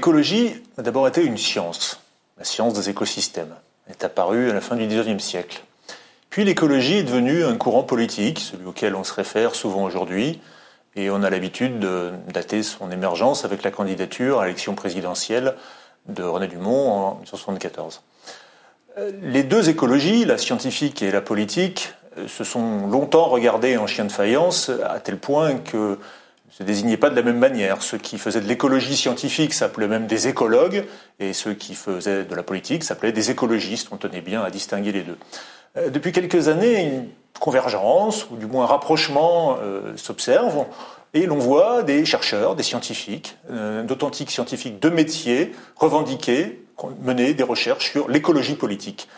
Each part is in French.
L'écologie a d'abord été une science, la science des écosystèmes. Est apparue à la fin du XIXe siècle. Puis l'écologie est devenue un courant politique, celui auquel on se réfère souvent aujourd'hui, et on a l'habitude de dater son émergence avec la candidature à l'élection présidentielle de René Dumont en 1974. Euh, les deux écologies, la scientifique et la politique, euh, se sont longtemps regardées en chien de faïence, à tel point que se désignaient pas de la même manière. Ceux qui faisaient de l'écologie scientifique s'appelaient même des écologues, et ceux qui faisaient de la politique s'appelaient des écologistes. On tenait bien à distinguer les deux. Euh, depuis quelques années, une convergence, ou du moins un rapprochement, euh, s'observe, et l'on voit des chercheurs, des scientifiques, euh, d'authentiques scientifiques de métier, revendiquer, mener des recherches sur l'écologie politique.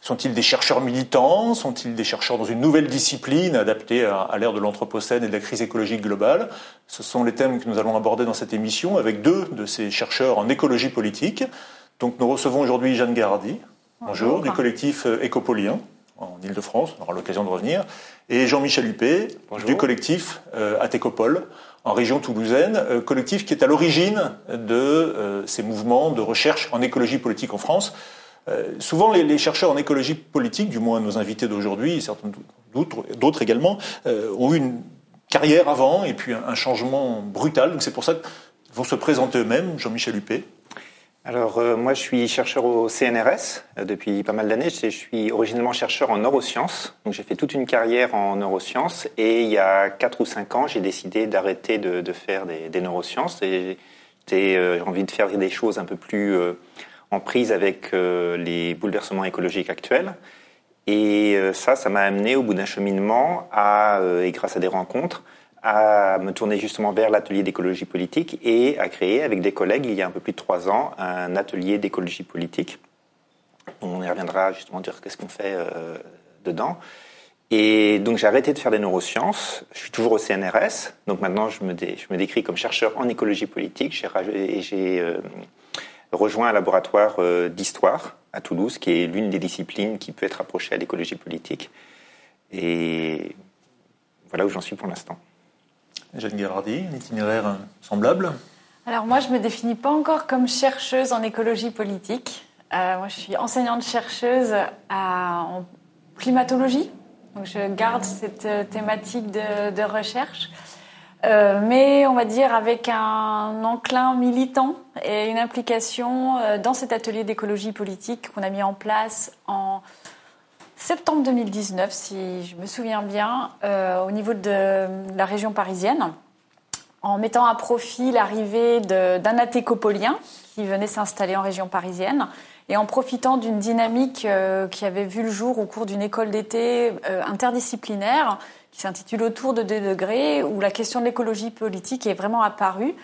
Sont-ils des chercheurs militants? Sont-ils des chercheurs dans une nouvelle discipline adaptée à, l'ère de l'Anthropocène et de la crise écologique globale? Ce sont les thèmes que nous allons aborder dans cette émission avec deux de ces chercheurs en écologie politique. Donc nous recevons aujourd'hui Jeanne Gardi, bonjour, du collectif euh, Écopolien en Ile-de-France, on aura l'occasion de revenir, et Jean-Michel Huppé, du collectif euh, Atécopole, en région toulousaine, euh, collectif qui est à l'origine de ces mouvements de recherche en écologie politique en France. Euh, souvent, les, chercheurs en écologie politique, du moins nos invités d'aujourd'hui, certains d'autres également, euh, ont eu une carrière avant et puis un, changement brutal. Donc c'est pour ça qu'ils vont se présenter eux-mêmes. Jean-Michel Huppé. Alors euh, moi je suis chercheur au CNRS depuis pas mal d'années. Je suis originellement chercheur en neurosciences. Donc j'ai fait toute une carrière en neurosciences et il y a 4 ou 5 ans j'ai décidé d'arrêter de, faire des, neurosciences et j'ai envie de faire des choses un peu plus en prise avec euh, les bouleversements écologiques actuels. Et euh, ça, ça m'a amené au bout d'un cheminement, à, euh, et grâce à des rencontres, à me tourner justement vers l'atelier d'écologie politique et à créer avec des collègues, il y a un peu plus de trois ans, un atelier d'écologie politique. On y reviendra justement dire qu'est-ce qu'on fait dedans. Et donc j'ai arrêté de faire des neurosciences. Je suis toujours au CNRS. Donc maintenant je me, je me décris comme chercheur en écologie politique. J'ai rejoint un laboratoire euh, d'histoire à Toulouse, qui est l'une des disciplines qui peut être approchée à l'écologie politique. Et voilà où j'en suis pour l'instant. Jeanne Guérardi, un itinéraire semblable Alors moi, je ne me définis pas encore comme chercheuse en écologie politique. Euh, moi, je suis enseignante-chercheuse en climatologie. Donc je garde cette euh, thématique de, de recherche. Euh, mais on va dire avec un enclin militant et une implication euh, dans cet atelier d'écologie politique qu'on a mis en place en septembre 2019, si je me souviens bien, euh, au niveau de la région parisienne, en mettant à profit l'arrivée d'un athécopolien qui venait s'installer en région parisienne et en profitant d'une dynamique qui avait vu le jour au cours d'une école d'été interdisciplinaire qui s'intitule Autour de 2 degrés, où la question de l'écologie politique est vraiment apparue.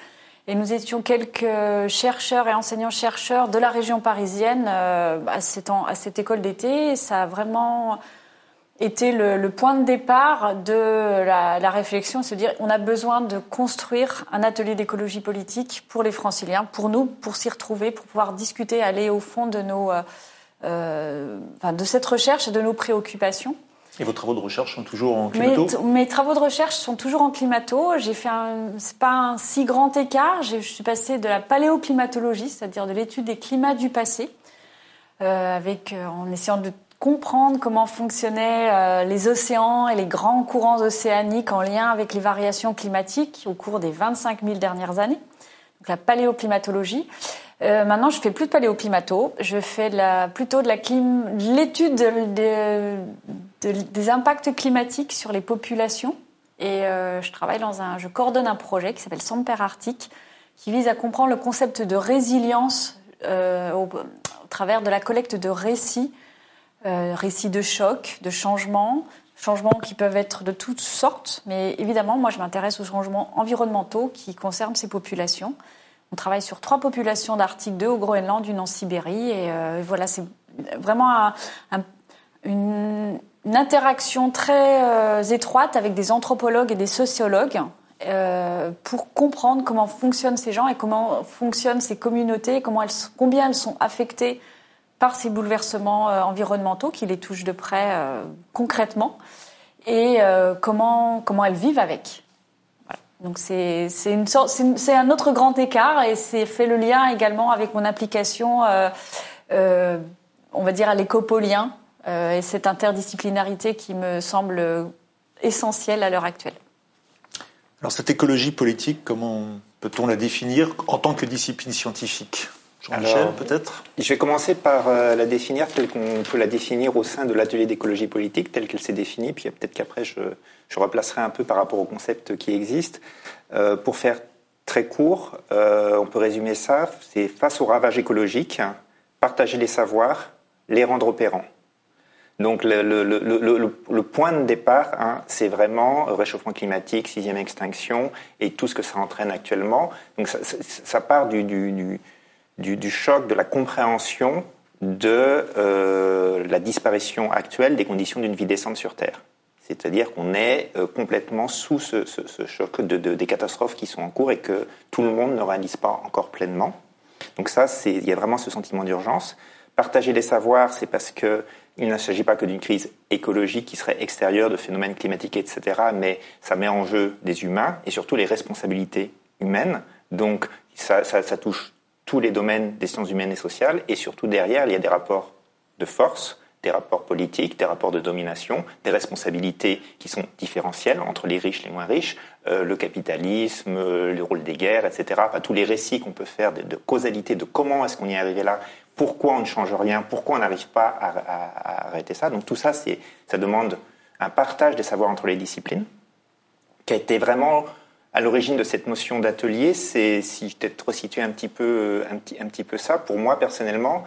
Et nous étions quelques chercheurs et enseignants-chercheurs de la région parisienne euh, à, cette, école d'été. Ça a vraiment été le, point de départ de la, réflexion, se dire on a besoin de construire un atelier d'écologie politique pour les franciliens, pour nous, pour s'y retrouver, pour pouvoir discuter, aller au fond de, nos, euh, euh de cette recherche et de nos préoccupations. Et vos travaux de recherche sont toujours en climato mes, travaux de recherche sont toujours en climato. J'ai fait un, c'est pas un si grand écart. Je suis passée de la paléoclimatologie, c'est-à-dire de l'étude des climats du passé, euh, avec euh, en essayant de comprendre comment fonctionnaient euh, les océans et les grands courants océaniques en lien avec les variations climatiques au cours des 25 000 dernières années. Donc la paléoclimatologie. Euh, maintenant, je fais plus de paléoclimato. Je fais plutôt de l'étude des impacts climatiques sur les populations. Et euh, je travaille dans un, je coordonne un projet qui s'appelle Samper Arctique, qui vise à comprendre le concept de résilience euh, au, travers de la collecte de récits, récits de choc, de changements, changements qui peuvent être de toutes sortes. Mais évidemment, moi, je m'intéresse aux changements environnementaux qui concernent ces populations. On travaille sur trois populations d'Arctique 2 au Groenland, une en Sibérie. Et euh, voilà, c'est vraiment une, interaction très euh, étroite avec des anthropologues et des sociologues euh, pour comprendre comment fonctionnent ces gens et comment fonctionnent ces communautés, comment elles, combien elles sont affectées par ces bouleversements environnementaux qui les touchent de près concrètement et comment, comment elles vivent avec. Donc c'est un autre grand écart et c'est fait le lien également avec mon application, euh, euh, on va dire à l'écopolien euh, et cette interdisciplinarité qui me semble essentielle à l'heure actuelle. Alors cette écologie politique, comment peut-on la définir en tant que discipline scientifique? Jean-Michel, peut-être Je vais commencer par la définir telle qu'on peut la définir au sein de l'atelier d'écologie politique, telle qu'elle s'est définie, puis peut-être qu'après je, je replacerai un peu par rapport au concept qui existe. Euh, pour faire très court, euh, on peut résumer ça, c'est face au ravage écologique, partager les savoirs, les rendre opérants. Donc le, le, le, le point de départ, hein, c'est vraiment réchauffement climatique, sixième extinction et tout ce que ça entraîne actuellement. Donc ça, ça part du, du, du, du, choc, de la compréhension de euh, la disparition actuelle des conditions d'une vie décente sur Terre. C'est-à-dire qu'on est euh, complètement sous ce, choc de, des catastrophes qui sont en cours et que tout le monde ne réalise pas encore pleinement. Donc ça, il y a vraiment ce sentiment d'urgence. Partager les savoirs, c'est parce que il ne s'agit pas que d'une crise écologique qui serait extérieure de phénomènes climatiques, etc., mais ça met en jeu des humains et surtout les responsabilités humaines. Donc ça, ça, ça touche tous les domaines des sciences humaines et sociales et surtout derrière, il y a des rapports de force des rapports politiques, des rapports de domination, des responsabilités qui sont différentielles entre les riches et les moins riches, euh, le capitalisme, le rôle des guerres, etc. Enfin, tous les récits qu'on peut faire de, causalité, de comment est-ce qu'on y est arrivé là, pourquoi on ne change rien, pourquoi on n'arrive pas à, arrêter ça. Donc tout ça, ça demande un partage des savoirs entre les disciplines, qui a été vraiment à l'origine de cette notion d'atelier. C'est, si je t'ai resitué un petit peu, un petit, un petit peu ça, pour moi personnellement,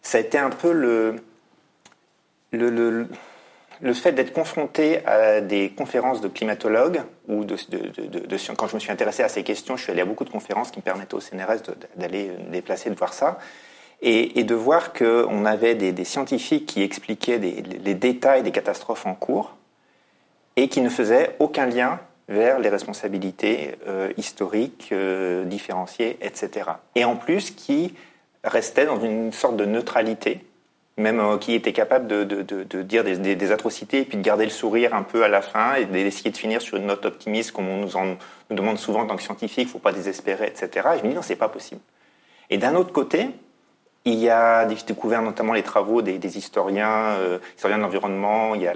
ça a été un peu le, le, le, le fait d'être confronté à des conférences de climatologues ou de, de, de, quand je me suis intéressé à ces questions, je suis allé à beaucoup de conférences qui me permettaient au CNRS d'aller me déplacer, de voir ça, et, de voir qu'on avait des, des, scientifiques qui expliquaient les détails des catastrophes en cours et qui ne faisaient aucun lien vers les responsabilités euh, historiques, euh, différenciées, etc. Et en plus, qui restaient dans une sorte de neutralité même euh, qui était capable de, dire des, atrocités et puis de garder le sourire un peu à la fin et d'essayer de finir sur une note optimiste comme on nous en demande souvent en tant que scientifique, faut pas désespérer, etc. Et je me dis non, c'est pas possible. Et d'un autre côté, il y a découvert notamment les travaux des, historiens, euh, historiens de l'environnement. Il y a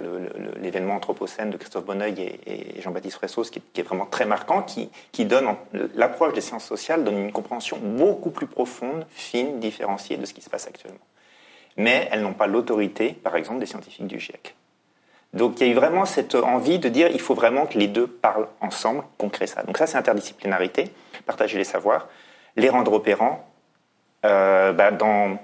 l'événement anthropocène de Christophe Bonneuil et, et Jean-Baptiste Fressos, qui, qui, est vraiment très marquant, qui, qui donne l'approche des sciences sociales donne une compréhension beaucoup plus profonde, fine, différenciée de ce qui se passe actuellement mais elles n'ont pas l'autorité, par exemple, des scientifiques du GIEC. Donc il y a eu vraiment cette envie de dire il faut vraiment que les deux parlent ensemble, qu'on crée ça. Donc ça c'est interdisciplinarité, partager les savoirs, les rendre opérants. Euh, bah, dans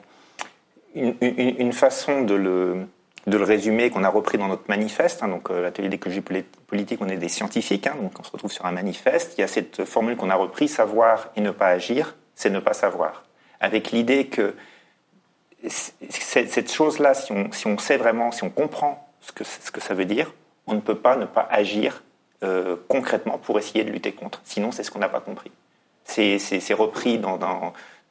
une, façon de le, de le résumer qu'on a repris dans notre manifeste, hein, donc euh, l'atelier d'écologie politique, on est des scientifiques, hein, donc on se retrouve sur un manifeste. Il y a cette formule qu'on a repris savoir et ne pas agir, c'est ne pas savoir, avec l'idée que cette chose-là, si on, si on, sait vraiment, si on comprend ce que, ce que ça veut dire, on ne peut pas ne pas agir euh, concrètement pour essayer de lutter contre. Sinon, c'est ce qu'on n'a pas compris. C'est repris dans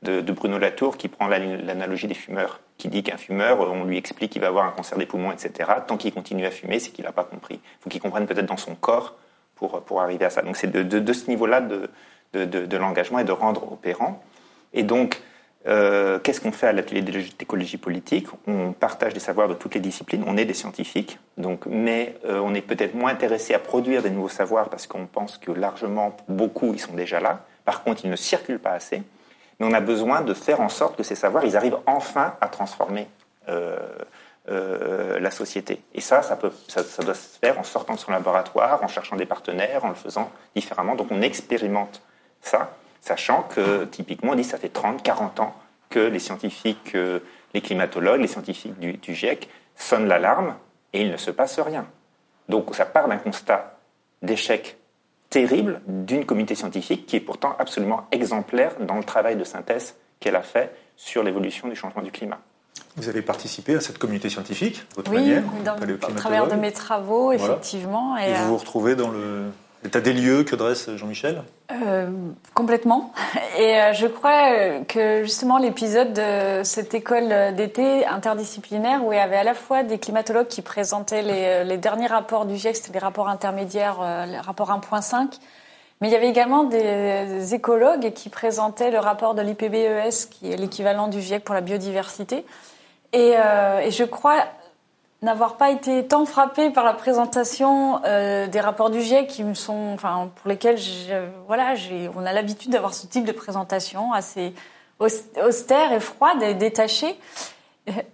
de, Bruno Latour qui prend l'analogie des fumeurs, qui dit qu'un fumeur, on lui explique qu'il va avoir un cancer des poumons, etc. Tant qu'il continue à fumer, c'est qu'il n'a pas compris. Il faut qu'il comprenne peut-être dans son corps pour, pour arriver à ça. Donc c'est de, de, de, ce niveau-là de, de l'engagement et de rendre opérant. Et donc, euh, Qu'est-ce qu'on fait à l'atelier d'écologie politique? On partage des savoirs de toutes les disciplines, on est des scientifiques, donc, mais euh, on est peut-être moins intéressé à produire des nouveaux savoirs parce qu'on pense que largement, beaucoup, ils sont déjà là. Par contre, ils ne circulent pas assez. Mais on a besoin de faire en sorte que ces savoirs, ils arrivent enfin à transformer euh, euh la société. Et ça, ça, peut, doit se faire en sortant de son laboratoire, en cherchant des partenaires, en le faisant différemment. Donc on expérimente ça sachant que typiquement on dit ça fait 30, 40 ans que les scientifiques, euh, les climatologues, les scientifiques du, du GIEC sonnent l'alarme et il ne se passe rien. Donc ça part d'un constat d'échec terrible d'une communauté scientifique qui est pourtant absolument exemplaire dans le travail de synthèse qu'elle a fait sur l'évolution du changement du climat. Vous avez participé à cette communauté scientifique, votre oui, manière, dans, au travers de mes travaux, effectivement. Voilà. Et, et, vous vous retrouvez dans le, L'état des lieux que dresse Jean-Michel? Euh, Complètement. Et euh, je crois euh, que justement l'épisode de cette école d'été interdisciplinaire où il y avait à la fois des climatologues qui présentaient les, derniers rapports du GIEC, c'était les rapports intermédiaires, les rapports 1.5, Mais il y avait également des écologues qui présentaient le rapport de l'IPBES, qui est l'équivalent du GIEC pour la biodiversité. Et je crois n'avoir pas été tant frappée par la présentation euh, des rapports du GIEC qui me sont, enfin, pour lesquels, voilà, on a l'habitude d'avoir ce type de présentation assez austère et froide et détachée.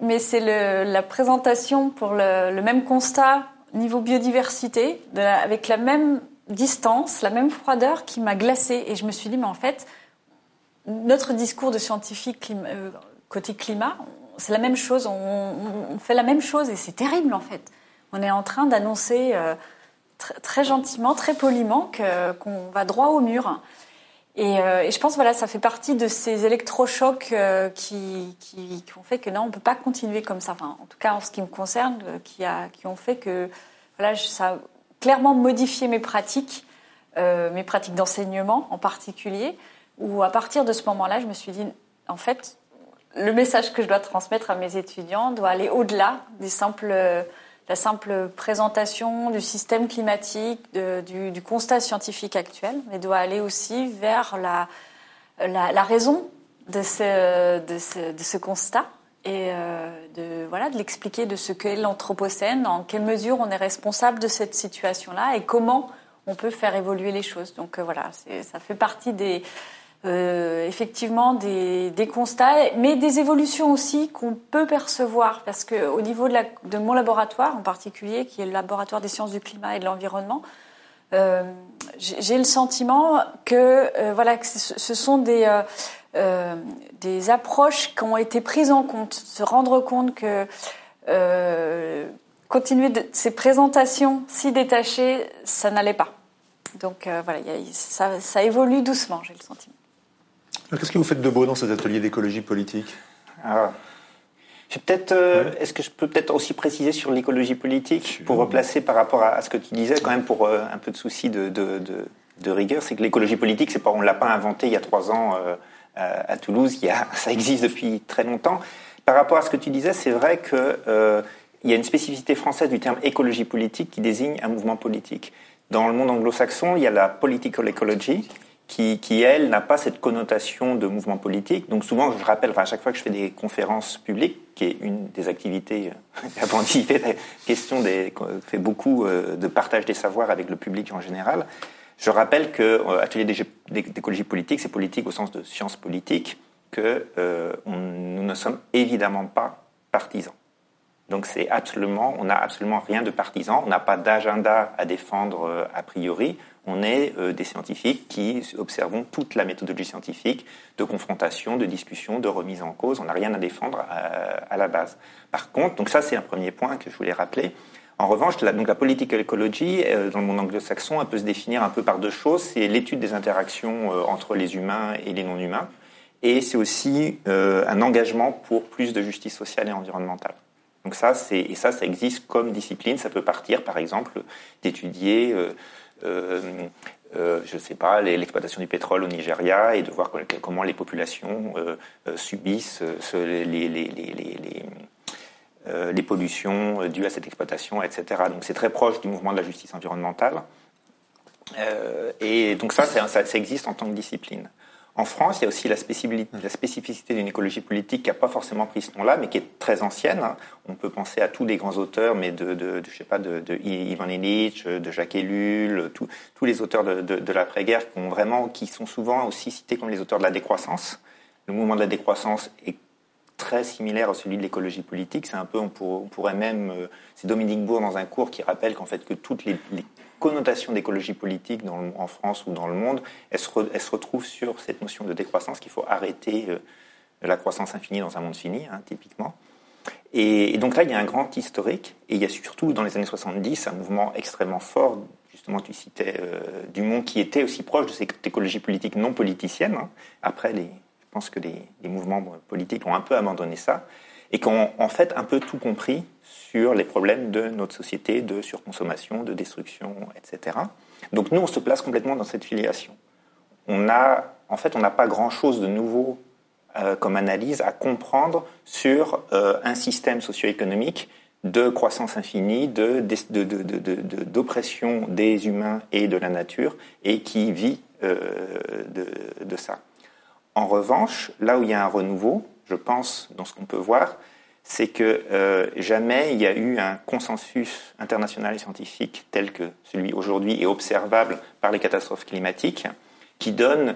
Mais c'est la présentation pour le, même constat niveau biodiversité, avec la même distance, la même froideur qui m'a glacée. Et je me suis dit, mais en fait, notre discours de scientifique euh, côté climat, c'est la même chose, on, fait la même chose et c'est terrible en fait. On est en train d'annoncer euh, très gentiment, très poliment qu'on va droit au mur. Euh, et, je pense voilà, ça fait partie de ces électrochocs euh, qui, qui, ont fait que non, on peut pas continuer comme ça. Enfin, en tout cas, en ce qui me concerne, qui ont fait que voilà, ça a clairement modifié mes pratiques, mes pratiques d'enseignement en particulier. Où à partir de ce moment-là, je me suis dit, en fait, le message que je dois transmettre à mes étudiants doit aller au-delà des simples, la simple présentation du système climatique, du, constat scientifique actuel, mais doit aller aussi vers la, la, raison de ce, de, ce, constat et euh, de, voilà, de l'expliquer de ce qu'est l'Anthropocène, en quelle mesure on est responsable de cette situation-là et comment on peut faire évoluer les choses. Donc euh, voilà, ça fait partie des, euh, effectivement des, constats, mais des évolutions aussi qu'on peut percevoir, parce que au niveau de, mon laboratoire en particulier, qui est le laboratoire des sciences du climat et de l'environnement, euh, j'ai le sentiment que euh, voilà, ce sont des approches qui ont été prises en compte, se rendre compte que continuer ces présentations si détachées, ça n'allait pas. Donc voilà, ça évolue doucement, j'ai le sentiment. Qu'est-ce que vous faites de beau dans cet atelier d'écologie politique ah. peut-être, euh, est-ce que je peux peut-être aussi préciser sur l'écologie politique pour replacer par rapport à, ce que tu disais, quand même pour euh, un peu de souci de, de, de, rigueur, c'est que l'écologie politique, c'est pas, on l'a pas inventé il y a trois ans euh, à, Toulouse, il y a, ça existe depuis très longtemps. Par rapport à ce que tu disais, c'est vrai que il y a une spécificité française du terme écologie politique qui désigne un mouvement politique. Dans le monde anglo-saxon, il y a la political ecology, qui, elle, n'a pas cette connotation de mouvement politique. Donc souvent, je rappelle, enfin, à chaque fois que je fais des conférences publiques, qui est une des activités, avant d'y faire la question des, fait beaucoup euh, de partage des savoirs avec le public en général, je rappelle que euh, atelier d'écologie politique, c'est politique au sens de science politique, que euh, nous ne sommes évidemment pas partisans. Donc c'est absolument, on n'a absolument rien de partisan, on n'a pas d'agenda à défendre euh, a priori. On est euh, des scientifiques qui observons toute la méthodologie scientifique de confrontation, de discussion, de remise en cause. On n'a rien à défendre euh, à, la base. Par contre, donc ça c'est un premier point que je voulais rappeler. En revanche, la, donc la political ecology, dans le monde anglo-saxon, elle peut se définir un peu par deux choses. C'est l'étude des interactions entre les humains et les non-humains. Et c'est aussi un engagement pour plus de justice sociale et environnementale. Donc ça, et ça, ça existe comme discipline. Ça peut partir, par exemple, d'étudier, euh, euh, euh, je ne sais pas, l'exploitation du pétrole au Nigeria et de voir comment les populations subissent les, pollutions dues à cette exploitation, etc. Donc c'est très proche du mouvement de la justice environnementale. et donc ça, ça existe en tant que discipline. En France, il y a aussi la spécificité, d'une écologie politique qui n'a pas forcément pris ce nom-là, mais qui est très ancienne. On peut penser à tous les grands auteurs, mais de, de, je sais pas, de, de Ivan Illich, de Jacques Ellul, tous les auteurs de, l'après-guerre qui ont vraiment, qui sont souvent aussi cités comme les auteurs de la décroissance. Le mouvement de la décroissance est très similaire à celui de l'écologie politique. C'est un peu, on, pourrait même, euh, c'est Dominique Bourg dans un cours qui rappelle qu'en fait que toutes les connotation d'écologie politique en France ou dans le monde, elle se, retrouve sur cette notion de décroissance qu'il faut arrêter euh, la croissance infinie dans un monde fini, hein, typiquement. Et, donc là, il y a un grand historique, et il y a surtout dans les années 70 un mouvement extrêmement fort, justement tu citais euh, du monde qui était aussi proche de cette écologie politique non politicienne. Hein. Après, je pense que les, mouvements politiques ont un peu abandonné ça, et qui ont en fait un peu tout compris sur les problèmes de notre société, de surconsommation, de destruction, etc. Donc nous, on se place complètement dans cette filiation. On a, en fait, on n'a pas grand-chose de nouveau euh, comme analyse à comprendre sur euh, un système socio-économique de croissance infinie, d'oppression de, des humains et de la nature, et qui vit de, ça. En revanche, là où il y a un renouveau, je pense, dans ce qu'on peut voir, c'est que euh, jamais il y a eu un consensus international et scientifique tel que celui aujourd'hui est observable par les catastrophes climatiques, qui donne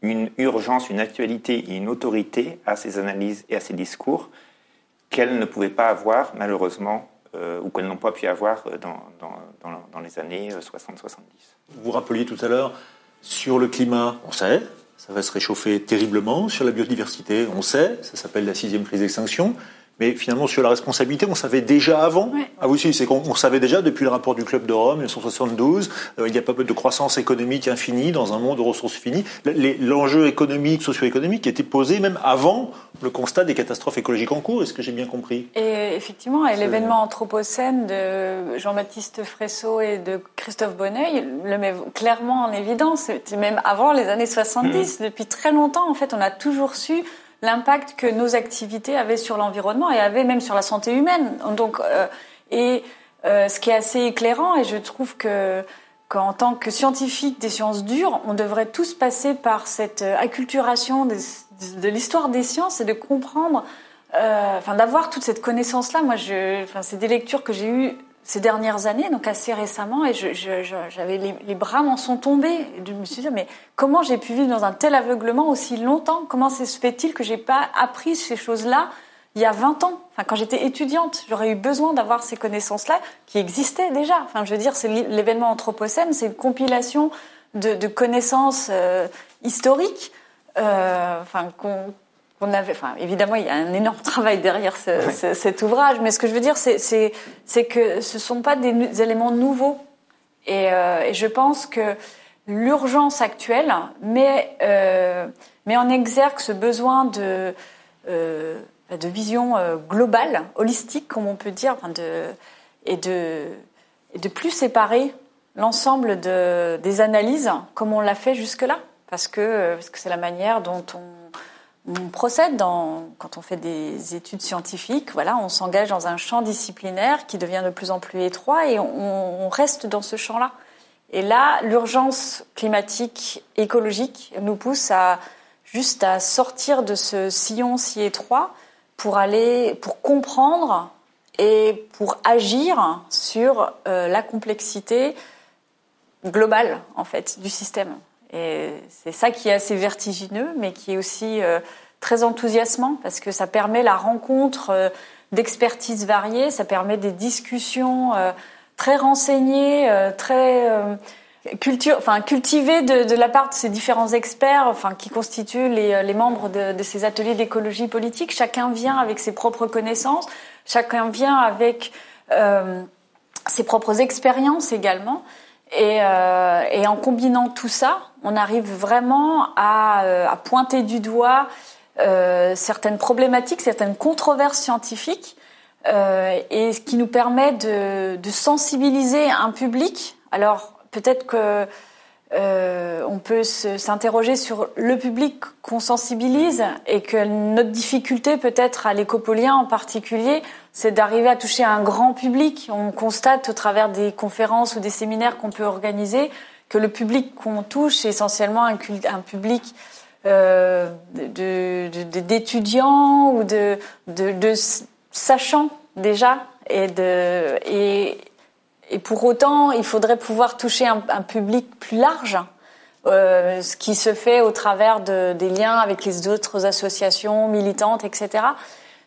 une urgence, une actualité et une autorité à ces analyses et à ces discours qu'elles ne pouvaient pas avoir malheureusement euh, ou qu'elles n'ont pas pu avoir dans, dans, dans les années 60-70. Vous rappeliez tout à l'heure sur le climat, on sait, ça va se réchauffer terriblement. Sur la biodiversité, on sait, ça s'appelle la sixième crise d'extinction. Mais finalement, sur la responsabilité, on savait déjà avant. Ah oui, si, c'est qu'on savait déjà depuis le rapport du Club de Rome, 1972, euh, il n'y a pas de croissance économique infinie dans un monde de ressources finies. L'enjeu économique, socio-économique était posé même avant le constat des catastrophes écologiques en cours. Est-ce que j'ai bien compris? Et effectivement, l'événement anthropocène de Jean-Baptiste Fresso et de Christophe Bonneuil le met clairement en évidence. C'était même avant les années 70. Mmh. Depuis très longtemps, en fait, on a toujours su l'impact que nos activités avaient sur l'environnement et avaient même sur la santé humaine. Donc, euh, et euh, ce qui est assez éclairant, et je trouve que qu'en tant que scientifique des sciences dures, on devrait tous passer par cette acculturation de, l'histoire des sciences et de comprendre, euh, enfin d'avoir toute cette connaissance-là. Moi, je, enfin, c'est des lectures que j'ai eues ces dernières années, donc assez récemment, et j'avais les, bras m'en sont tombés. je me suis dit, mais comment j'ai pu vivre dans un tel aveuglement aussi longtemps? Comment se fait-il que j'ai pas appris ces choses-là il y a 20 ans? Enfin, quand j'étais étudiante, j'aurais eu besoin d'avoir ces connaissances-là qui existaient déjà. Enfin, je veux dire, c'est l'événement anthropocène, c'est une compilation de, connaissances euh, historiques, euh, avait, enfin, évidemment, il y a un énorme travail derrière cet ouvrage, mais ce que je veux dire, c'est que ce ne sont pas des, éléments nouveaux. Euh, et, je pense que l'urgence actuelle met, euh, met en exergue ce besoin de, euh, de vision globale, holistique, comme on peut dire, enfin de, et, de, et de plus séparer l'ensemble de, des analyses comme on l'a fait jusque-là, parce que c'est parce que la manière dont on on procède quand on fait des études scientifiques, voilà, on s'engage dans un champ disciplinaire qui devient de plus en plus étroit et on, reste dans ce champ-là. Et là, l'urgence climatique, écologique nous pousse à juste à sortir de ce sillon si étroit pour aller, pour comprendre et pour agir sur euh, la complexité globale en fait du système. Et c'est ça qui est assez vertigineux, mais qui est aussi euh, très enthousiasmant parce que ça permet la rencontre euh, d'expertises variées, ça permet des discussions euh, très renseignées, très culture, enfin cultivées de, de, la part de ces différents experts, enfin qui constituent les, les membres de, de, ces ateliers d'écologie politique. Chacun vient avec ses propres connaissances, chacun vient avec ses propres expériences également. Et, euh, et, en combinant tout ça, on arrive vraiment à, euh, à pointer du doigt euh, certaines problématiques, certaines controverses scientifiques, euh, et ce qui nous permet de, de sensibiliser un public. Alors peut-être que euh, on peut s'interroger sur le public qu'on sensibilise et que notre difficulté peut-être à l'écopolien en particulier, c'est d'arriver à toucher un grand public. On constate au travers des conférences ou des séminaires qu'on peut organiser que le public qu'on touche est essentiellement un, public euh, d'étudiants ou de, sachants déjà et de et et pour autant, il faudrait pouvoir toucher un, public plus large, euh, ce qui se fait au travers de, des liens avec les autres associations militantes, etc.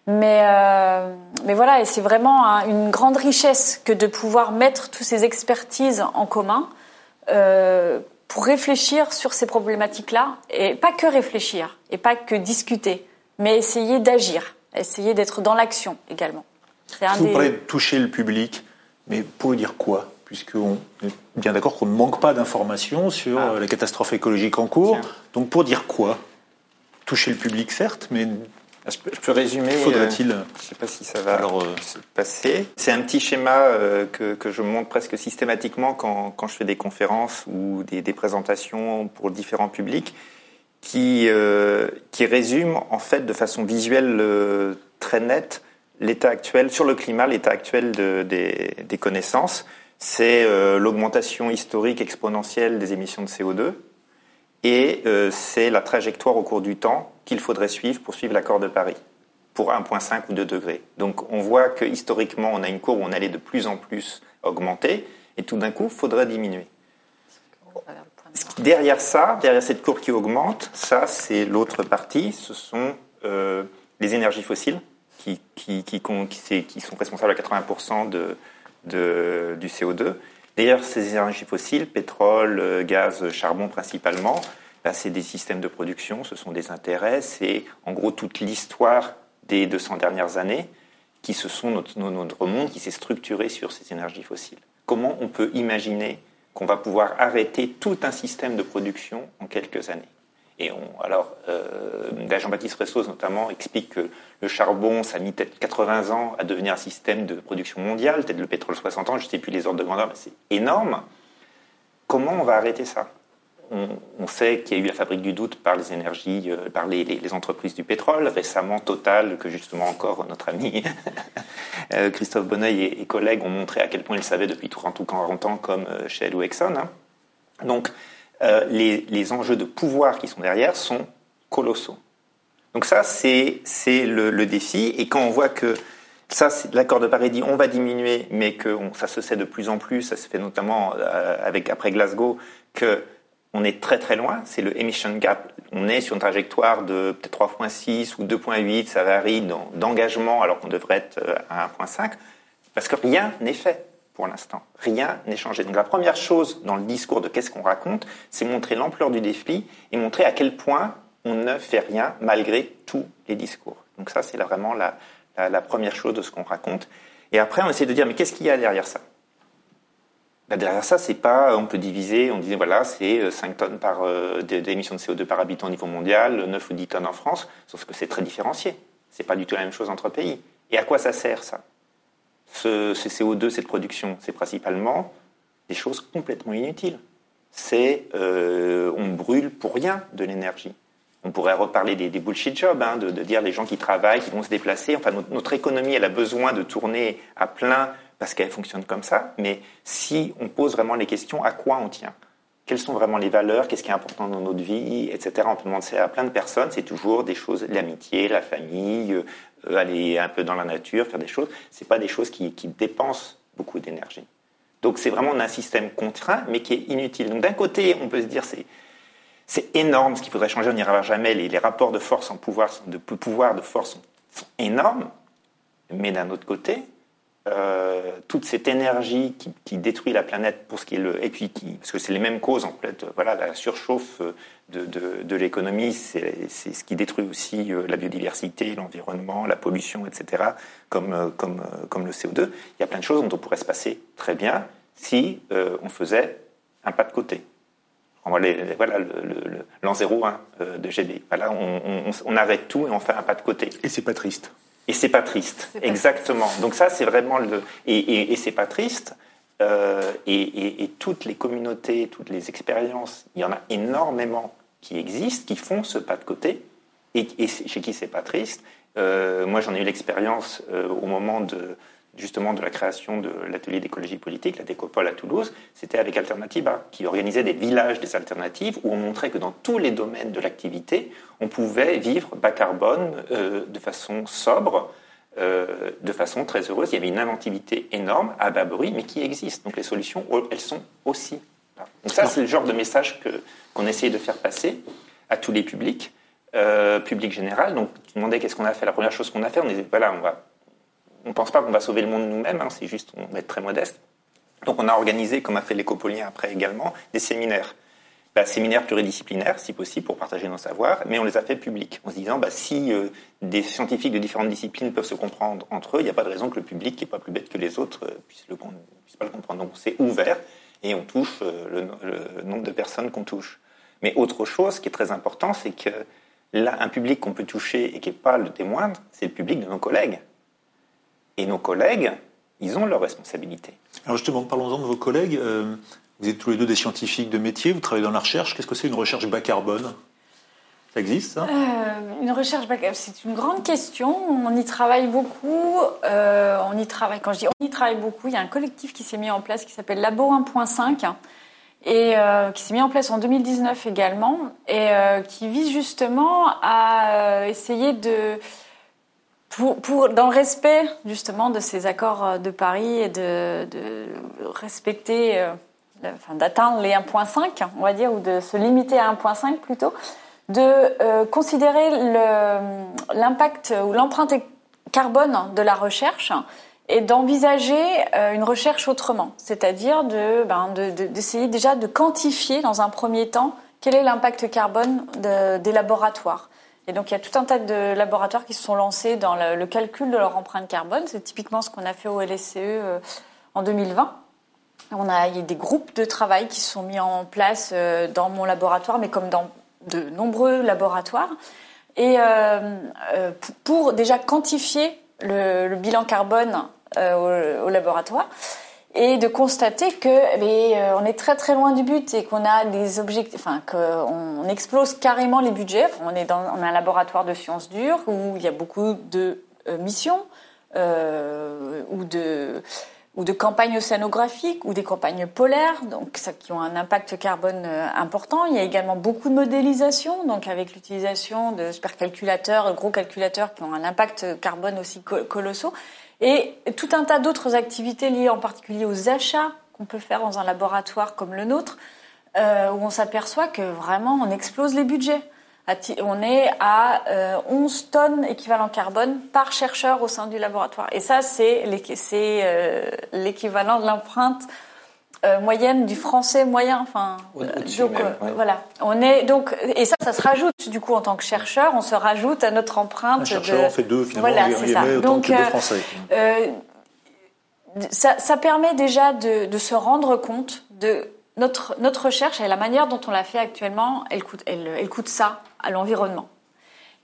Mais, euh, mais voilà, et c'est vraiment une grande richesse que de pouvoir mettre toutes ces expertises en commun euh, pour réfléchir sur ces problématiques-là, et pas que réfléchir, et pas que discuter, mais essayer d'agir, essayer d'être dans l'action également. Vous parlez de toucher le public? Mais pour dire quoi Puisqu'on est bien d'accord qu'on ne manque pas d'informations sur ah. la catastrophe écologique en cours. Donc pour dire quoi? Toucher le public, certes, mais je peux résumer. Faudrait-il Je ne sais pas si ça va Alors, euh, se passer. C'est un petit schéma euh, que, que, je montre presque systématiquement quand, quand, je fais des conférences ou des, des présentations pour différents publics, qui, euh, qui résume en fait de façon visuelle très nette l'état actuel, sur le climat, l'état actuel des, connaissances, c'est euh, l'augmentation historique exponentielle des émissions de CO2 et euh, c'est la trajectoire au cours du temps qu'il faudrait suivre pour suivre l'accord de Paris pour 1,5 ou 2 degrés. Donc on voit que historiquement, on a une courbe où on allait de plus en plus augmenter et tout d'un coup, il faudrait diminuer. Derrière ça, derrière cette courbe qui augmente, ça c'est l'autre partie, ce sont euh, les énergies fossiles qui, qui, sont responsables à 80% de, de, du CO2. D'ailleurs, ces énergies fossiles, pétrole, gaz, charbon principalement, c'est des systèmes de production, ce sont des intérêts, c'est en gros toute l'histoire des 200 dernières années qui se sont notre monde qui s'est structuré sur ces énergies fossiles. Comment on peut imaginer qu'on va pouvoir arrêter tout un système de production en quelques années? Et on, alors, euh, Jean-Baptiste Ressos notamment explique que le charbon, ça a mis peut-être 80 ans à devenir un système de production mondiale, peut-être le pétrole 60 ans, je ne sais plus les ordres de grandeur, mais c'est énorme. Comment on va arrêter ça? On, sait qu'il y a eu la fabrique du doute par les énergies, euh, par les, entreprises du pétrole. Récemment, Total, que justement encore notre ami euh, Christophe Bonneuil et, collègues ont montré à quel point ils savaient depuis 30 ou 40 ans, comme Shell ou Exxon. Hein. Donc, euh, les, enjeux de pouvoir qui sont derrière sont colossaux. Donc ça, c'est le, défi. Et quand on voit que ça, l'accord de Paris dit on va diminuer, mais que ça se sait de plus en plus, ça se fait notamment euh, avec après Glasgow, que on est très très loin, c'est le emission gap. On est sur une trajectoire de peut-être 3.6 ou 2.8, ça varie d'engagement alors qu'on devrait être euh, à 1.5, parce que rien n'est fait pour l'instant. Rien n'est changé. Donc la première chose dans le discours de qu'est-ce qu'on raconte, c'est montrer l'ampleur du défi et montrer à quel point on ne fait rien malgré tous les discours. Donc ça, c'est vraiment la, première chose de ce qu'on raconte. Et après, on essaie de dire, mais qu'est-ce qu'il y a derrière ça? Ben, Derrière ça, c'est pas, on peut diviser, on disait, voilà, c'est 5 euh, tonnes par, euh, d'émissions de CO2 par habitant au niveau mondial, 9 ou 10 tonnes en France, sauf que c'est très différencié. C'est pas du tout la même chose entre pays. Et à quoi ça sert, ça? Ce, CO2, cette production, c'est principalement des choses complètement inutiles. C'est euh, on brûle pour rien de l'énergie. On pourrait reparler des, bullshit jobs, hein, de, dire les gens qui travaillent, qui vont se déplacer. Enfin, notre, économie, elle a besoin de tourner à plein parce qu'elle fonctionne comme ça. Mais si on pose vraiment les questions, à quoi on tient? Quelles sont vraiment les valeurs Qu'est-ce qui est important dans notre vie Etc. On peut demander à plein de personnes. C'est toujours des choses, l'amitié, la famille, euh, aller un peu dans la nature, faire des choses, c'est pas des choses qui, dépensent beaucoup d'énergie. Donc c'est vraiment un système contraint, mais qui est inutile. Donc d'un côté, on peut se dire c'est c'est énorme ce qu'il faudrait changer, on n'y arrivera jamais. Les, les, rapports de force en pouvoir, de pouvoir de force sont énormes, mais d'un autre côté, euh, toute cette énergie qui, détruit la planète pour ce qui est le et puis qui, parce que c'est les mêmes causes en fait. Voilà la surchauffe de, de, l'économie c'est ce qui détruit aussi euh, la biodiversité l'environnement la pollution etc comme euh, comme comme le CO2 il y a plein de choses dont on pourrait se passer très bien si on faisait un pas de côté. Voilà l'an 01 de GB voilà on, on, on arrête tout et on fait un pas de côté. Et c'est pas triste et c'est pas triste, exactement. Donc ça, c'est vraiment le et, et, et c'est pas triste. Euh, et, et, toutes les communautés, toutes les expériences, il y en a énormément qui existent, qui font ce pas de côté, et, chez qui c'est pas triste. Euh, moi, j'en ai eu l'expérience euh, au moment de justement de la création de l'atelier d'écologie politique, la Décopole à Toulouse, c'était avec Alternativa, qui organisait des villages des alternatives où on montrait que dans tous les domaines de l'activité, on pouvait vivre bas carbone euh, de façon sobre, euh, de façon très heureuse. Il y avait une inventivité énorme à bas bruit, mais qui existe. Donc les solutions, elles sont aussi là. Donc ça, c'est le genre de message qu'on essaye de faire passer à tous les publics, euh, public général. Donc tu demandais qu'est-ce qu'on a fait. La première chose qu'on a fait, on est voilà, on va on ne pense pas qu'on va sauver le monde nous-mêmes, hein, c'est juste, on va être très modeste. Donc on a organisé, comme a fait l'écopolien après également, des séminaires. Bah, séminaires pluridisciplinaires, si possible, pour partager nos savoirs, mais on les a fait publics, en se disant, bah, si euh, des scientifiques de différentes disciplines peuvent se comprendre entre eux, il n'y a pas de raison que le public, qui n'est pas plus bête que les autres, euh, puisse, le, pas le comprendre. Donc c'est ouvert, et on touche euh, le, nombre de personnes qu'on touche. Mais autre chose qui est très important, c'est que là, un public qu'on peut toucher et qui n'est pas le témoin, c'est le public de nos collègues. Et nos collègues, ils ont leurs responsabilités. Alors justement, parlons-en de vos collègues. Euh, vous êtes tous les deux des scientifiques de métier, vous travaillez dans la recherche. Qu'est-ce que c'est une recherche bas carbone? Ça existe, ça? Une recherche bas carbone, c'est une grande question. On y travaille beaucoup. on y travaille, quand je dis on y travaille beaucoup, il y a un collectif qui s'est mis en place qui s'appelle Labo 1.5 et qui s'est mis en place en 2019 également et qui vise justement à essayer de dans le respect justement de ces accords euh, de Paris et de, respecter, euh, enfin, d'atteindre les 1.5, on va dire, ou de se limiter à 1.5 plutôt, de euh, considérer l'impact ou l'empreinte carbone de la recherche et d'envisager une recherche autrement, c'est-à-dire ben, d'essayer déjà de quantifier dans un premier temps quel est l'impact carbone des laboratoires. Et donc il y a tout un tas de laboratoires qui se sont lancés dans le, calcul de leur empreinte carbone. C'est typiquement ce qu'on a fait au LSCE euh, en 2020. On a, il y a des groupes de travail qui se sont mis en place euh, dans mon laboratoire, mais comme dans de nombreux laboratoires, et euh, pour déjà quantifier le, bilan carbone au, laboratoire et de constater que eh on est très très loin du but et qu'on a des objectifs, enfin qu'on explose carrément les budgets. On est dans un laboratoire de sciences dures où il y a beaucoup de euh, missions euh, ou de campagnes océanographiques ou des campagnes polaires, donc qui ont un impact carbone euh, important. Il y a également beaucoup de modélisation, donc avec l'utilisation de supercalculateurs, gros calculateurs qui ont un impact carbone aussi colossaux. Et tout un tas d'autres activités liées en particulier aux achats qu'on peut faire dans un laboratoire comme le nôtre, euh, où on s'aperçoit que vraiment on explose les budgets. On est à 11 euh, tonnes équivalent carbone par chercheur au sein du laboratoire. Et ça, c'est euh, l'équivalent de l'empreinte euh, moyenne du français moyen. Enfin, donc euh, voilà, on est donc et ça, ça se rajoute du coup en tant que chercheur, on se rajoute à notre empreinte. Un chercheur de... en fait deux finalement. Voilà, c'est ça. Donc euh, français. Ça, ça, permet déjà de, de, se rendre compte de notre notre recherche et la manière dont on la fait actuellement. Elle coûte elle, elle coûte ça à l'environnement.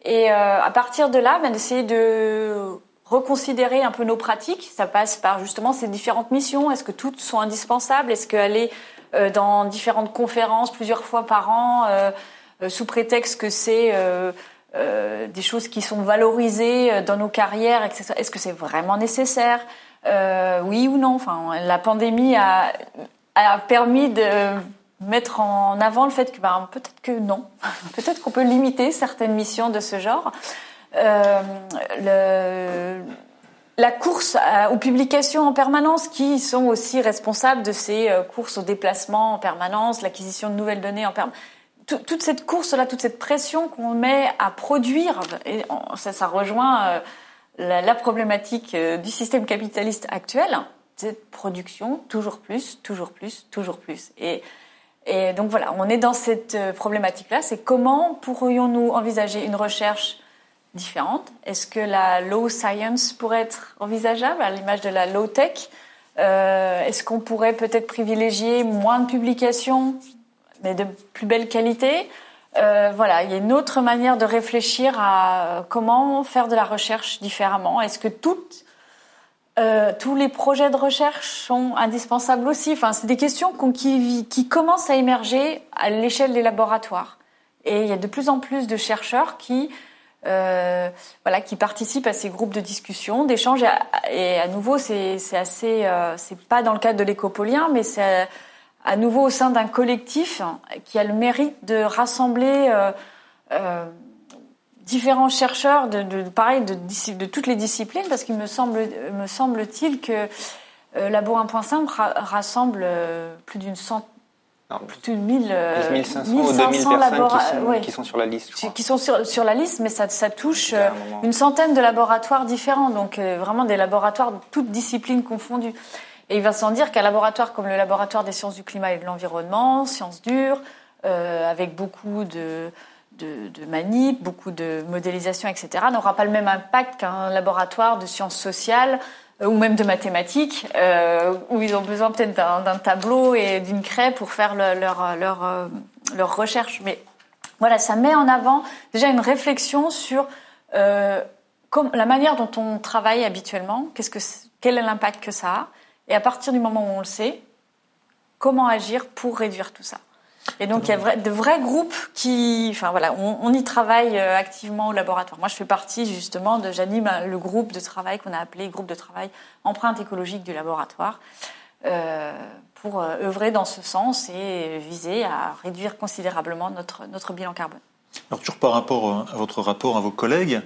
Et à partir de là, ben, d'essayer de reconsidérer un peu nos pratiques. Ça passe par justement ces différentes missions. Est-ce que toutes sont indispensables? Est-ce qu'aller euh, dans différentes conférences plusieurs fois par an, euh, euh, sous prétexte que c'est des choses qui sont valorisées dans nos carrières, etc. Est-ce que c'est vraiment nécessaire? Oui ou non? Enfin, la pandémie a, a permis de mettre en avant le fait que ben, peut-être que non, peut-être qu'on peut limiter certaines missions de ce genre. Euh, la course aux publications en permanence, qui sont aussi responsables de ces euh, courses au déplacement en permanence, l'acquisition de nouvelles données en permanence. Toute cette course-là, toute cette pression qu'on met à produire, et ça, rejoint euh, la, problématique du système capitaliste actuel, cette production, toujours plus, toujours plus, toujours plus. Et donc voilà, on est dans cette problématique-là, c'est comment pourrions-nous envisager une recherche différentes. Est-ce que la low science pourrait être envisageable à l'image de la low tech? Euh, Est-ce qu'on pourrait peut-être privilégier moins de publications, mais de plus belle qualité euh, Voilà, il y a une autre manière de réfléchir à comment faire de la recherche différemment. Est-ce que toutes euh, tous les projets de recherche sont indispensables aussi? Enfin, c'est des questions qui, qui commencent à émerger à l'échelle des laboratoires. Et il y a de plus en plus de chercheurs qui euh, voilà, qui participent à ces groupes de discussion, d'échange. Et, à nouveau, c'est assez, euh, c'est pas dans le cadre de l'écopolien, mais c'est à, nouveau au sein d'un collectif qui a le mérite de rassembler euh, différents chercheurs de, pareil de, toutes les disciplines, parce qu'il me semble, me semble-t-il que Labo 1.5 rassemble plus d'une centaine plus de 1000, 1500 ou 2000 personnes qui sont, sur la liste. Qui sont sur, sur, la liste, mais ça, ça touche euh, une centaine de laboratoires différents, donc euh, vraiment des laboratoires de toutes disciplines confondues. Et il va sans dire qu'un laboratoire comme le laboratoire des sciences du climat et de l'environnement, sciences dures, euh, avec beaucoup de, de, de manip, beaucoup de modélisation, etc., n'aura pas le même impact qu'un laboratoire de sciences sociales euh, ou même de mathématiques, euh, où ils ont besoin peut-être d'un tableau et d'une craie pour faire le, leur, leur, euh, leur, recherche. Mais voilà, ça met en avant déjà une réflexion sur euh, la manière dont on travaille habituellement, qu'est-ce que, quel est l'impact que ça a, et à partir du moment où on le sait, comment agir pour réduire tout ça. Et donc, il y a de vrais groupes qui, enfin voilà, on, y travaille euh, activement au laboratoire. Moi, je fais partie justement de, j'anime le groupe de travail qu'on a appelé groupe de travail empreinte écologique du laboratoire, euh, pour euh, œuvrer dans ce sens et viser à réduire considérablement notre, notre bilan carbone. Alors, toujours par rapport à votre rapport à vos collègues,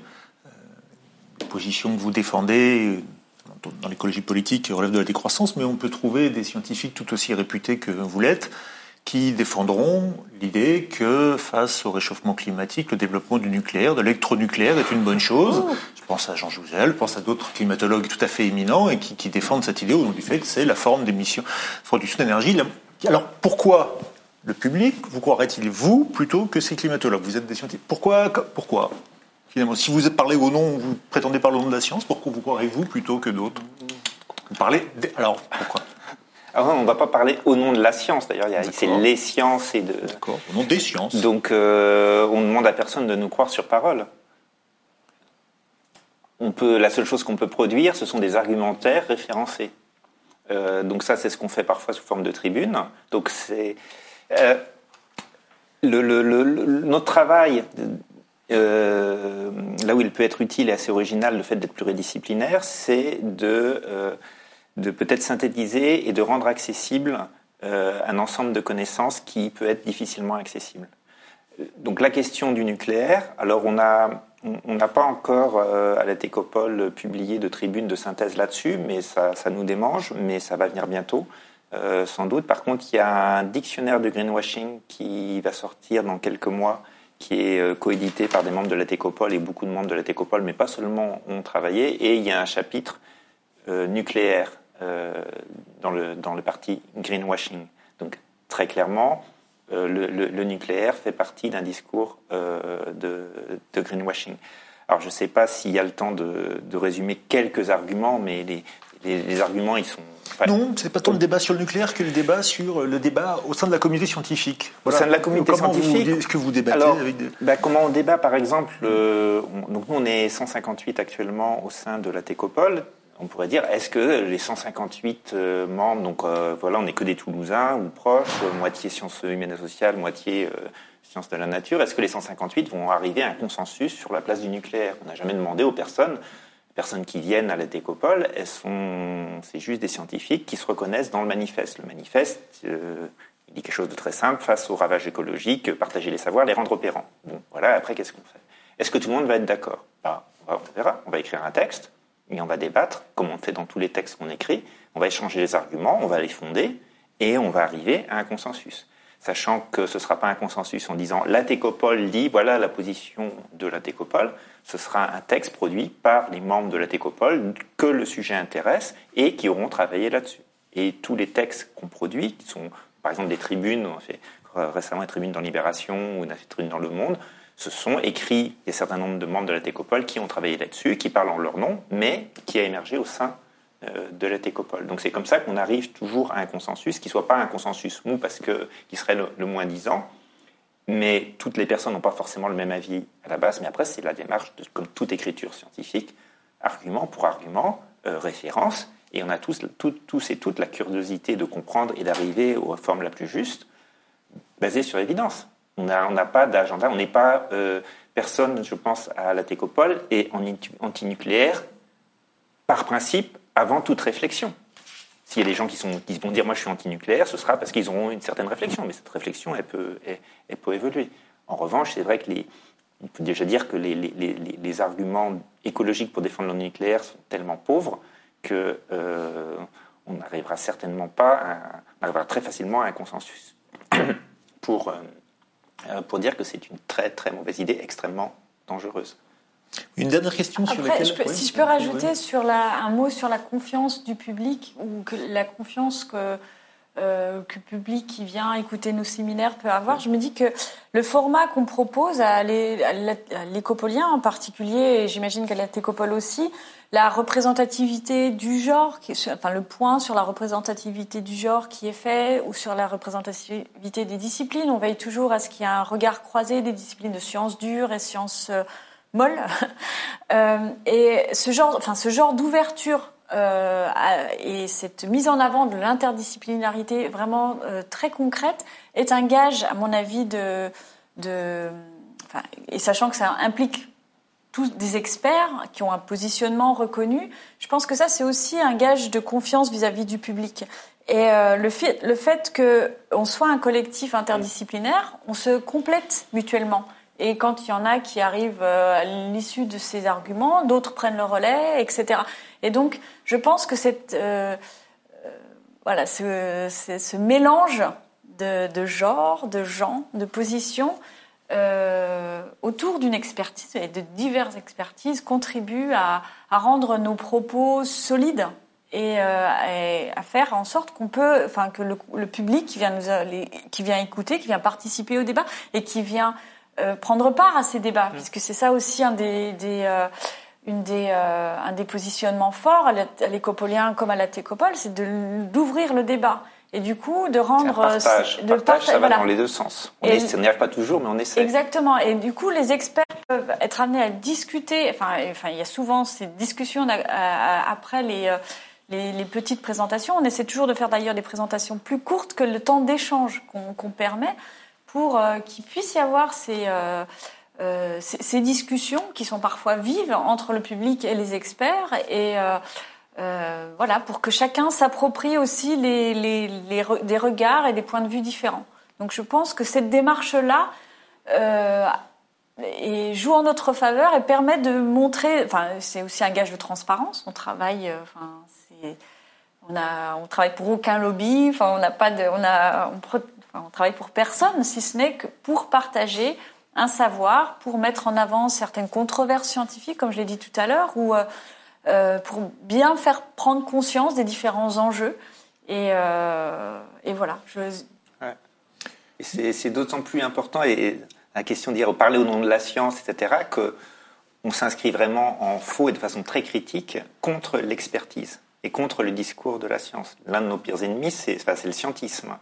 les positions que vous défendez dans l'écologie politique relèvent de la décroissance, mais on peut trouver des scientifiques tout aussi réputés que vous l'êtes qui défendront l'idée que face au réchauffement climatique, le développement du nucléaire, de l'électronucléaire est une bonne chose. Oh. Je pense à Jean Jouzel, je pense à d'autres climatologues tout à fait éminents et qui, défendent cette idée au nom du fait que c'est la forme d'émission, production d'énergie. Alors pourquoi le public vous croirait-il vous plutôt que ces climatologues? Vous êtes des scientifiques. Pourquoi Pourquoi Finalement, si vous parlez au nom, vous prétendez parler au nom de la science, pourquoi vous croirez vous plutôt que d'autres? Vous parlez. Alors pourquoi? Ah on ne va pas parler au nom de la science, d'ailleurs, c'est les sciences et de. D'accord, au nom des sciences. Donc, euh, on ne demande à personne de nous croire sur parole. On peut, la seule chose qu'on peut produire, ce sont des argumentaires référencés. Euh, donc ça, c'est ce qu'on fait parfois sous forme de tribune. Donc c'est euh, notre travail. là où il peut être utile et assez original, le fait d'être pluridisciplinaire, c'est de de peut-être synthétiser et de rendre accessible euh, un ensemble de connaissances qui peut être difficilement accessible. Donc la question du nucléaire, alors on n'a pas encore euh, à la Técopole publié de tribune de synthèse là-dessus, mais ça, nous démange, mais ça va venir bientôt, euh, sans doute. Par contre, il y a un dictionnaire de greenwashing qui va sortir dans quelques mois, qui est euh, coédité par des membres de la Técopole et beaucoup de membres de la Técopole, mais pas seulement ont travaillé. Et il y a un chapitre euh, nucléaire euh, dans, le, dans le parti greenwashing. Donc très clairement, euh, le, le, nucléaire fait partie d'un discours euh, de, de, greenwashing. Alors je ne sais pas s'il y a le temps de, de, résumer quelques arguments, mais les, les, les arguments, ils sont... Enfin, non, c'est pas tant le débat sur le nucléaire que le débat sur le débat au sein de la communauté scientifique. Au sein de la communauté comment scientifique. Est-ce que vous débattez alors, avec bah, Comment on débat, par exemple euh, Donc nous, on est 158 actuellement au sein de la Técopole on pourrait dire, est-ce que les 158 euh, membres, donc euh, voilà, on n'est que des Toulousains ou proches, euh, moitié sciences humaines et sociales, moitié sciences de la nature, est-ce que les 158 vont arriver à un consensus sur la place du nucléaire? On n'a jamais demandé aux personnes, personnes qui viennent à la Técopole, elles sont, c'est juste des scientifiques qui se reconnaissent dans le manifeste. Le manifeste, il dit quelque chose de très simple face aux ravages écologiques, partager les savoirs, les rendre opérants. Bon, voilà, après, qu'est-ce qu'on fait? Est-ce que tout le monde va être d'accord? Bah, On verra, on va écrire un texte et on va débattre, comme on fait dans tous les textes qu'on écrit, on va échanger les arguments, on va les fonder, et on va arriver à un consensus. Sachant que ce ne sera pas un consensus en disant la Técopole dit voilà la position de la Técopole, ce sera un texte produit par les membres de la Técopole que le sujet intéresse et qui auront travaillé là-dessus. Et tous les textes qu'on produit, qui sont par exemple des tribunes, on a fait récemment des tribunes dans Libération ou des tribunes dans Le Monde, ce sont écrits, il y un certain nombre de membres de la Técopole qui ont travaillé là-dessus, qui parlent en leur nom, mais qui a émergé au sein euh, de la Técopole. Donc c'est comme ça qu'on arrive toujours à un consensus, qui ne soit pas un consensus mou, parce que qui serait le, moins disant, mais toutes les personnes n'ont pas forcément le même avis à la base, mais après c'est la démarche, comme toute écriture scientifique, argument pour argument, euh, référence, et on a tous, tous et toutes la curiosité de comprendre et d'arriver aux formes la plus juste, basée sur l'évidence. On n'a pas d'agenda, on n'est pas euh, personne, je pense, à la Técopole et en antinucléaire par principe avant toute réflexion. S'il y a des gens qui, sont, qui vont dire moi je suis antinucléaire, ce sera parce qu'ils auront une certaine réflexion, mais cette réflexion elle peut, elle, peut évoluer. En revanche, c'est vrai que les, on peut déjà dire que les, les, les, arguments écologiques pour défendre le nucléaire sont tellement pauvres que euh, on n'arrivera certainement pas, à, on arrivera très facilement à un consensus pour, euh, pour dire que c'est une très très mauvaise idée, extrêmement dangereuse. Une dernière question sur laquelle... si je peux rajouter sur la, un mot sur la confiance du public ou que la confiance que, euh, que le public qui vient écouter nos séminaires peut avoir, je me dis que le format qu'on propose à l'écopolien en particulier, et j'imagine qu'à la Técopole aussi, la représentativité du genre, enfin le point sur la représentativité du genre qui est fait, ou sur la représentativité des disciplines. On veille toujours à ce qu'il y ait un regard croisé des disciplines de sciences dures et sciences euh, molles. Euh, et ce genre, enfin ce genre d'ouverture euh, et cette mise en avant de l'interdisciplinarité vraiment très concrète est un gage, à mon avis, de, de et sachant que ça implique tous des experts qui ont un positionnement reconnu, je pense que ça c'est aussi un gage de confiance vis-à-vis du public. Et euh, le fait, le fait qu'on soit un collectif interdisciplinaire, on se complète mutuellement. Et quand il y en a qui arrivent euh, à l'issue de ces arguments, d'autres prennent le relais, etc. Et donc, je pense que cette, euh, voilà, ce, ce, mélange de, de genres, de gens, de positions euh, autour d'une expertise et de diverses expertises contribue à, à rendre nos propos solides et, euh, et, à faire en sorte qu'on peut, enfin que le, le public qui vient nous, les, qui vient écouter, qui vient participer au débat et qui vient euh, prendre part à ces débats, mmh. puisque c'est ça aussi un des, des euh, une des, euh, un des positionnements forts à l'écopolien comme à la técopole, c'est d'ouvrir le débat. Et du coup, de rendre. Un partage. De partage, ça va dans les deux sens. On n'y arrive pas toujours, mais on essaie. Exactement. Et du coup, les experts peuvent être amenés à discuter. Enfin, enfin il y a souvent ces discussions après les, les, les, petites présentations. On essaie toujours de faire d'ailleurs des présentations plus courtes que le temps d'échange qu'on permet pour euh, qu'il puisse y avoir euh, euh, ces, ces, discussions qui sont parfois vives entre le public et les experts et voilà pour que chacun s'approprie aussi des regards et des points de vue différents. Donc je pense que cette démarche-là et joue en notre faveur et permet de montrer. Enfin, c'est aussi un gage de transparence. On travaille. Enfin, on a, on travaille pour aucun lobby. Enfin, on n'a pas on a, on, travaille pour personne, si ce n'est que pour partager un savoir, pour mettre en avant certaines controverses scientifiques, comme je l'ai dit tout à l'heure, ou euh, euh, pour bien faire prendre conscience des différents enjeux. Et, euh, et voilà. Je... Ouais. C'est d'autant plus important, et la question de dire parler au nom de la science, etc., que on s'inscrit vraiment en faux et de façon très critique contre l'expertise et contre le discours de la science. L'un de nos pires ennemis, c'est le scientisme.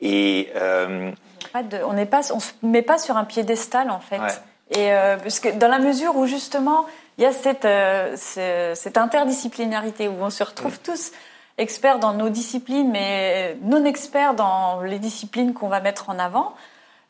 Et euh, on on se met pas sur un piédestal en fait. Et euh, parce que dans la mesure où justement il y a cette, euh, cette interdisciplinarité où on se retrouve mm. tous experts dans nos disciplines, mais non experts dans les disciplines qu'on va mettre en avant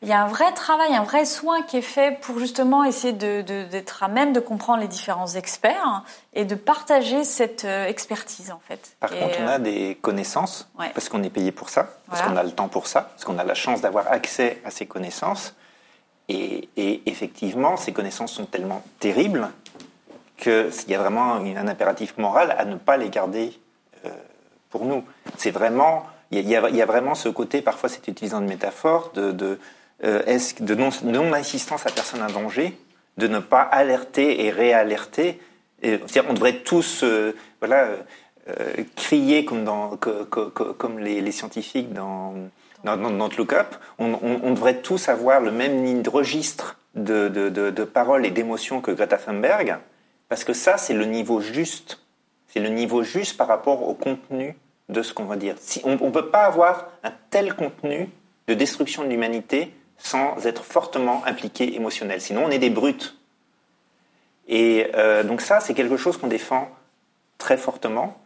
il y a un vrai travail, un vrai soin qui est fait pour justement essayer d'être à même de comprendre les différents experts et de partager cette euh, expertise en fait. Par contre, on a euh, des connaissances parce qu'on est payé pour ça, parce qu'on a le temps pour ça, parce qu'on a la chance d'avoir accès à ces connaissances. Et, effectivement, ces connaissances sont tellement terribles qu'il y a vraiment un impératif moral à ne pas les garder euh, pour nous. C'est vraiment, il y, a, vraiment ce côté, parfois c'est utilisant de métaphore, de, de euh, de non-assistance à personne en danger, de ne pas alerter et réalerter. on devrait tous euh, voilà, crier comme, les, scientifiques dans, dans, dans Look Up. On, devrait tous avoir le même registre de, de, paroles et d'émotions que Greta Thunberg, parce que ça, c'est le niveau juste. C'est le niveau juste par rapport au contenu de ce qu'on va dire. On ne peut pas avoir un tel contenu de destruction de l'humanité sans être fortement impliqué émotionnel. Sinon, on est des brutes. Et euh, donc ça, c'est quelque chose qu'on défend très fortement.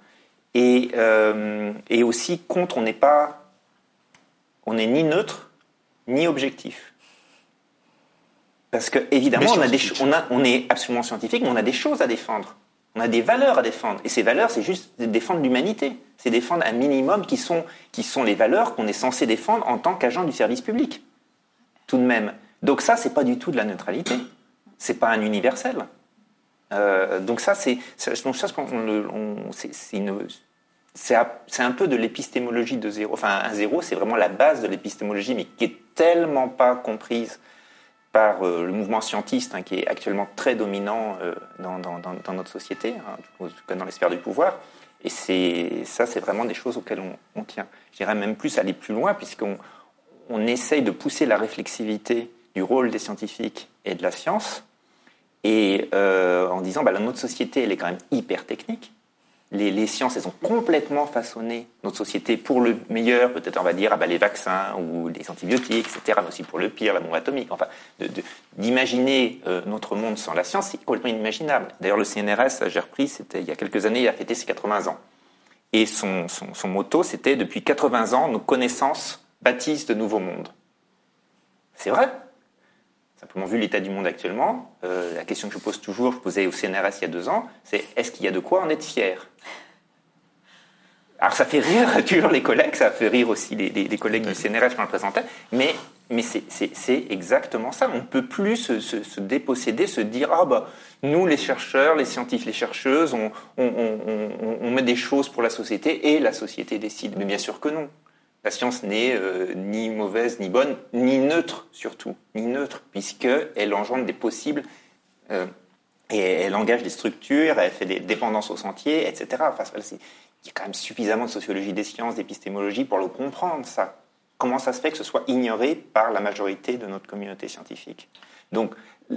Euh, et aussi contre, on n'est pas, on n'est ni neutre ni objectif. Parce que évidemment, on, a des, on, a, on est absolument scientifique, mais on a des choses à défendre. On a des valeurs à défendre. Et ces valeurs, c'est juste défendre l'humanité. C'est défendre un minimum qui sont, qui sont les valeurs qu'on est censé défendre en tant qu'agent du service public tout de même. Donc ça, c'est pas du tout de la neutralité. C'est pas un universel. Euh, donc ça, c'est c'est un peu de l'épistémologie de zéro. Enfin, un zéro, c'est vraiment la base de l'épistémologie, mais qui est tellement pas comprise par euh, le mouvement scientiste, hein, qui est actuellement très dominant euh, dans, notre société, hein, dans les sphères du pouvoir. Et c'est ça, c'est vraiment des choses auxquelles on, tient. J'irais même plus aller plus loin, puisqu'on on essaye de pousser la réflexivité du rôle des scientifiques et de la science, et euh, en disant bah, notre société elle est quand même hyper technique. Les, sciences, elles ont complètement façonné notre société pour le meilleur, peut-être on va dire ah bah, les vaccins ou les antibiotiques, etc., mais aussi pour le pire, la bombe atomique. Enfin, d'imaginer euh, notre monde sans la science, c'est complètement inimaginable. D'ailleurs, le CNRS, j'ai repris, c'était il y a quelques années, il a fêté ses 80 ans. Et son, son, son motto, c'était depuis 80 ans, nos connaissances bâtissent de nouveaux mondes. C'est vrai. Vu l'état du monde actuellement, euh, la question que je pose toujours, je posais au CNRS il y a deux ans, c'est est-ce qu'il y a de quoi en être fier? Alors ça fait rire toujours les collègues, ça fait rire aussi les, collègues du CNRS quand on le présentait, mais, mais c'est exactement ça. On ne peut plus se, déposséder, se dire ah bah nous les chercheurs, les scientifiques, les chercheuses, on, on met des choses pour la société et la société décide. Mais bien sûr que non. La science n'est euh, ni mauvaise, ni bonne, ni neutre surtout, ni neutre, puisqu'elle engendre des possibles, euh, et elle engage des structures, elle fait des dépendances au sentier, etc. Il y a quand même suffisamment de sociologie des sciences, d'épistémologie pour le comprendre, ça. Comment ça se fait que ce soit ignoré par la majorité de notre communauté scientifique? Donc,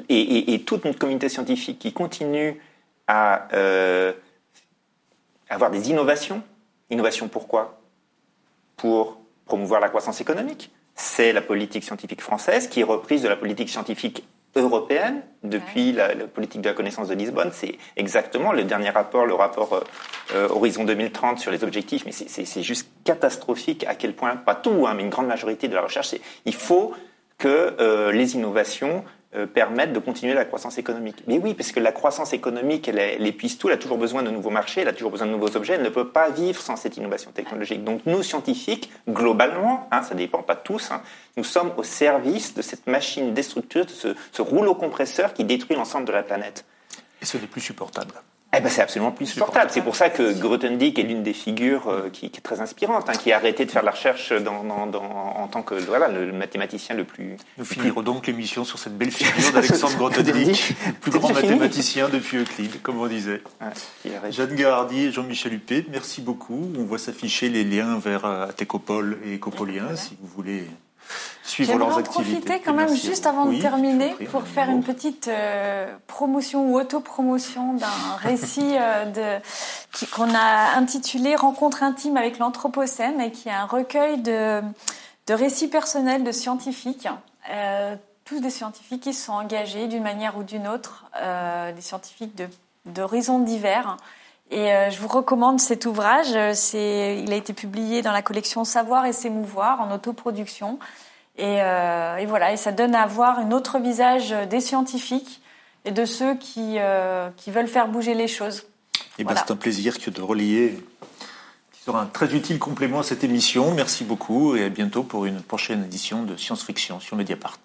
et, toute notre communauté scientifique qui continue à euh, avoir des innovations, innovations pourquoi? Pour promouvoir la croissance économique. C'est la politique scientifique française qui est reprise de la politique scientifique européenne depuis la, politique de la connaissance de Lisbonne. C'est exactement le dernier rapport, le rapport euh, euh, Horizon 2030 sur les objectifs, mais c'est juste catastrophique à quel point, pas tout, hein, mais une grande majorité de la recherche, il faut que euh, les innovations permettre de continuer la croissance économique. Mais oui, parce que la croissance économique, elle, elle, épuise tout, elle a toujours besoin de nouveaux marchés, elle a toujours besoin de nouveaux objets, elle ne peut pas vivre sans cette innovation technologique. Donc nous, scientifiques, globalement, hein, ça dépend pas tous, hein, nous sommes au service de cette machine destructrice, de ce rouleau compresseur qui détruit l'ensemble de la planète. Et ce n'est plus supportable. Eh ben, c'est absolument plus supportable. C'est pour ça que Grothendieck est l'une des figures euh, qui, est très inspirante, hein, qui a arrêté de faire la recherche dans, en tant que voilà, le mathématicien le plus. Nous finirons donc l'émission sur cette belle figure d'Alexandre Grothendieck, plus grand mathématicien depuis Euclide, comme on disait. Jeanne Garardi et Jean-Michel Huppé, merci beaucoup. On voit s'afficher les liens vers euh, Athécopole et Ecopolien, si vous voulez suivre leurs activités. profiter quand même juste avant de terminer pour faire une petite euh, promotion ou autopromotion d'un récit euh, qu'on a intitulé Rencontre intime avec l'Anthropocène et qui est un recueil de, de récits personnels de scientifiques. Euh, tous des scientifiques qui sont engagés d'une manière ou d'une autre, des scientifiques d'horizons divers. Et je vous recommande cet ouvrage. C'est, il a été publié dans la collection Savoir et s'émouvoir en autoproduction. Euh, et, voilà, et ça donne à voir un autre visage des scientifiques et de ceux qui, euh, qui veulent faire bouger les choses. Et ben, c'est un plaisir que de relier, qui sera un très utile complément à cette émission. Merci beaucoup et à bientôt pour une prochaine édition de Science Fiction sur Mediapart.